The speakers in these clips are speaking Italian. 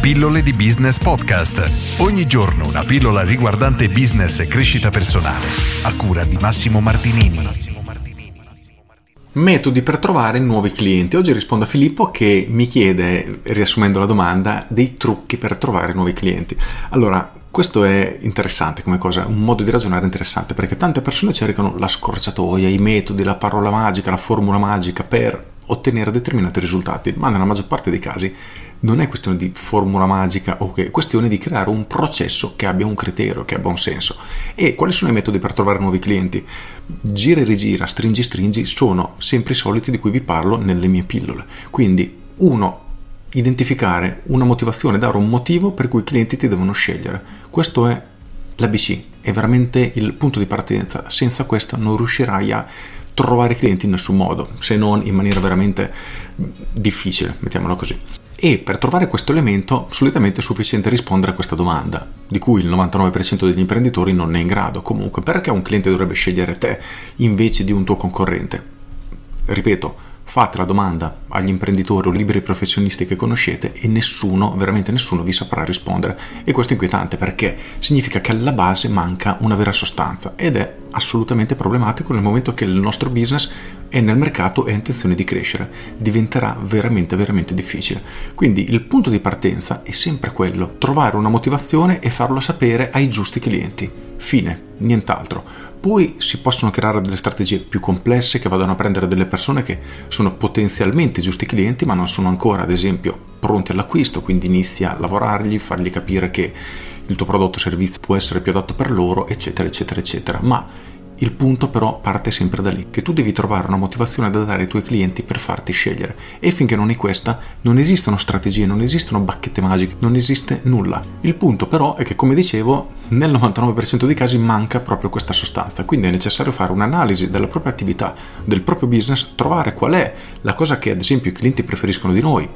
Pillole di Business Podcast. Ogni giorno una pillola riguardante business e crescita personale. A cura di Massimo Martinini. Metodi per trovare nuovi clienti. Oggi rispondo a Filippo che mi chiede, riassumendo la domanda, dei trucchi per trovare nuovi clienti. Allora, questo è interessante come cosa, un modo di ragionare interessante perché tante persone cercano la scorciatoia, i metodi, la parola magica, la formula magica per ottenere determinati risultati, ma nella maggior parte dei casi non è questione di formula magica o che è questione di creare un processo che abbia un criterio, che abbia un senso. E quali sono i metodi per trovare nuovi clienti? Gira e rigira, stringi stringi sono sempre i soliti di cui vi parlo nelle mie pillole. Quindi, uno, identificare una motivazione, dare un motivo per cui i clienti ti devono scegliere. Questo è l'ABC, è veramente il punto di partenza. Senza questo non riuscirai a trovare clienti in nessun modo, se non in maniera veramente difficile, mettiamolo così. E per trovare questo elemento solitamente è sufficiente rispondere a questa domanda, di cui il 99% degli imprenditori non è in grado. Comunque, perché un cliente dovrebbe scegliere te invece di un tuo concorrente? Ripeto, fate la domanda agli imprenditori o liberi professionisti che conoscete e nessuno, veramente nessuno, vi saprà rispondere. E questo è inquietante perché significa che alla base manca una vera sostanza ed è assolutamente problematico nel momento che il nostro business è nel mercato e ha intenzione di crescere. Diventerà veramente, veramente difficile. Quindi il punto di partenza è sempre quello, trovare una motivazione e farlo sapere ai giusti clienti. Fine, nient'altro. Poi si possono creare delle strategie più complesse che vadano a prendere delle persone che sono potenzialmente giusti clienti ma non sono ancora ad esempio pronti all'acquisto, quindi inizi a lavorargli, fargli capire che il tuo prodotto o servizio può essere più adatto per loro, eccetera, eccetera, eccetera. Ma il punto però parte sempre da lì, che tu devi trovare una motivazione da dare ai tuoi clienti per farti scegliere. E finché non hai questa, non esistono strategie, non esistono bacchette magiche, non esiste nulla. Il punto però è che, come dicevo, nel 99% dei casi manca proprio questa sostanza, quindi è necessario fare un'analisi della propria attività, del proprio business, trovare qual è la cosa che ad esempio i clienti preferiscono di noi,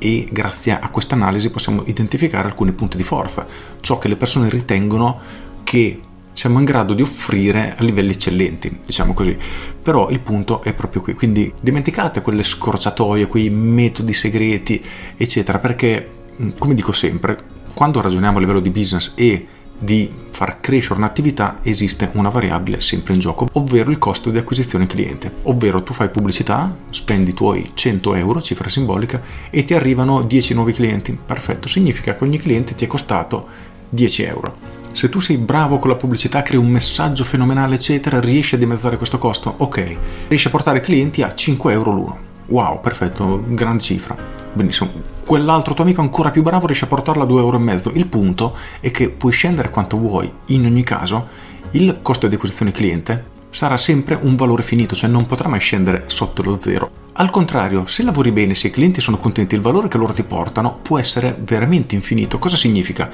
e grazie a questa analisi possiamo identificare alcuni punti di forza, ciò che le persone ritengono che siamo in grado di offrire a livelli eccellenti, diciamo così. Però il punto è proprio qui, quindi dimenticate quelle scorciatoie, quei metodi segreti, eccetera, perché mm, come dico sempre, quando ragioniamo a livello di business e di far crescere un'attività esiste una variabile sempre in gioco, ovvero il costo di acquisizione cliente. Ovvero tu fai pubblicità, spendi i tuoi 100 euro, cifra simbolica, e ti arrivano 10 nuovi clienti. Perfetto, significa che ogni cliente ti è costato 10 euro. Se tu sei bravo con la pubblicità, crei un messaggio fenomenale, eccetera, riesci a dimezzare questo costo? Ok. Riesci a portare clienti a 5 euro l'uno. Wow, perfetto, grande cifra. Benissimo. Quell'altro tuo amico ancora più bravo riesce a portarla a 2,5 euro. Il punto è che puoi scendere quanto vuoi. In ogni caso, il costo di acquisizione cliente sarà sempre un valore finito, cioè non potrà mai scendere sotto lo zero. Al contrario, se lavori bene, se i clienti sono contenti, il valore che loro ti portano può essere veramente infinito. Cosa significa?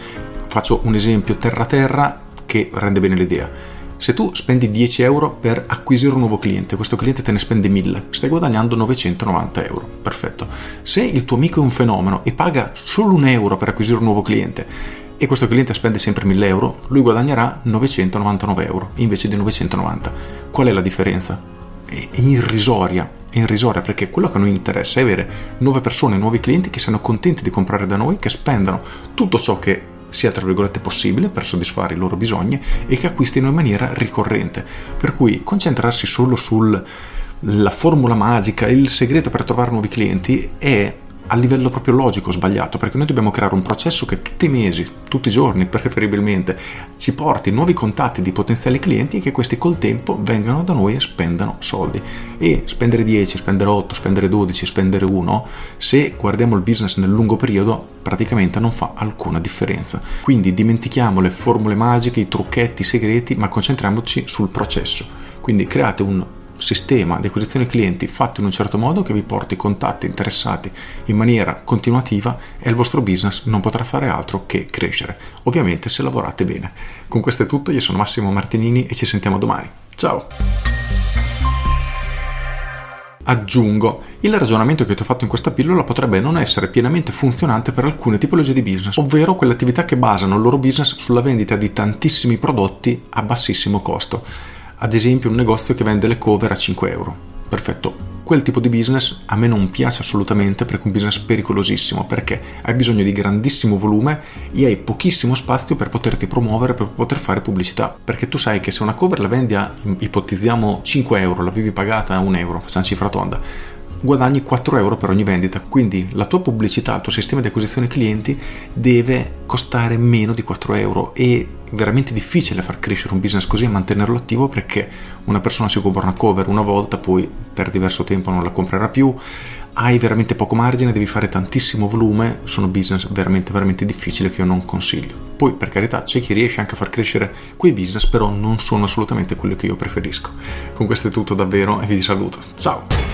Faccio un esempio terra-terra che rende bene l'idea. Se tu spendi 10 euro per acquisire un nuovo cliente, questo cliente te ne spende 1000, stai guadagnando 990 euro. Perfetto. Se il tuo amico è un fenomeno e paga solo un euro per acquisire un nuovo cliente e questo cliente spende sempre 1000 euro, lui guadagnerà 999 euro invece di 990. Qual è la differenza? È irrisoria, è irrisoria perché quello che a noi interessa è avere nuove persone, nuovi clienti che siano contenti di comprare da noi, che spendano tutto ciò che sia tra virgolette possibile per soddisfare i loro bisogni e che acquistino in maniera ricorrente. Per cui concentrarsi solo sulla formula magica, il segreto per trovare nuovi clienti è a livello proprio logico sbagliato, perché noi dobbiamo creare un processo che tutti i mesi, tutti i giorni preferibilmente, ci porti nuovi contatti di potenziali clienti e che questi col tempo vengano da noi e spendano soldi. E spendere 10, spendere 8, spendere 12, spendere 1, se guardiamo il business nel lungo periodo, praticamente non fa alcuna differenza. Quindi dimentichiamo le formule magiche, i trucchetti segreti, ma concentriamoci sul processo. Quindi create un sistema di acquisizione clienti fatto in un certo modo che vi porti contatti interessati in maniera continuativa e il vostro business non potrà fare altro che crescere, ovviamente se lavorate bene. Con questo è tutto, io sono Massimo Martinini e ci sentiamo domani. Ciao! Aggiungo, il ragionamento che ti ho fatto in questa pillola potrebbe non essere pienamente funzionante per alcune tipologie di business, ovvero quelle attività che basano il loro business sulla vendita di tantissimi prodotti a bassissimo costo ad esempio un negozio che vende le cover a 5 euro. Perfetto, quel tipo di business a me non piace assolutamente perché è un business pericolosissimo, perché hai bisogno di grandissimo volume e hai pochissimo spazio per poterti promuovere, per poter fare pubblicità, perché tu sai che se una cover la vendi a, ipotizziamo 5 euro, l'avevi pagata a 1 euro, facciamo cifra tonda, guadagni 4 euro per ogni vendita. Quindi la tua pubblicità, il tuo sistema di acquisizione clienti deve costare meno di 4 euro è veramente difficile far crescere un business così e mantenerlo attivo perché una persona si compra una cover una volta, poi per diverso tempo non la comprerà più. Hai veramente poco margine, devi fare tantissimo volume, sono business veramente veramente difficili che io non consiglio. Poi per carità c'è chi riesce anche a far crescere quei business, però non sono assolutamente quelli che io preferisco. Con questo è tutto davvero e vi saluto. Ciao!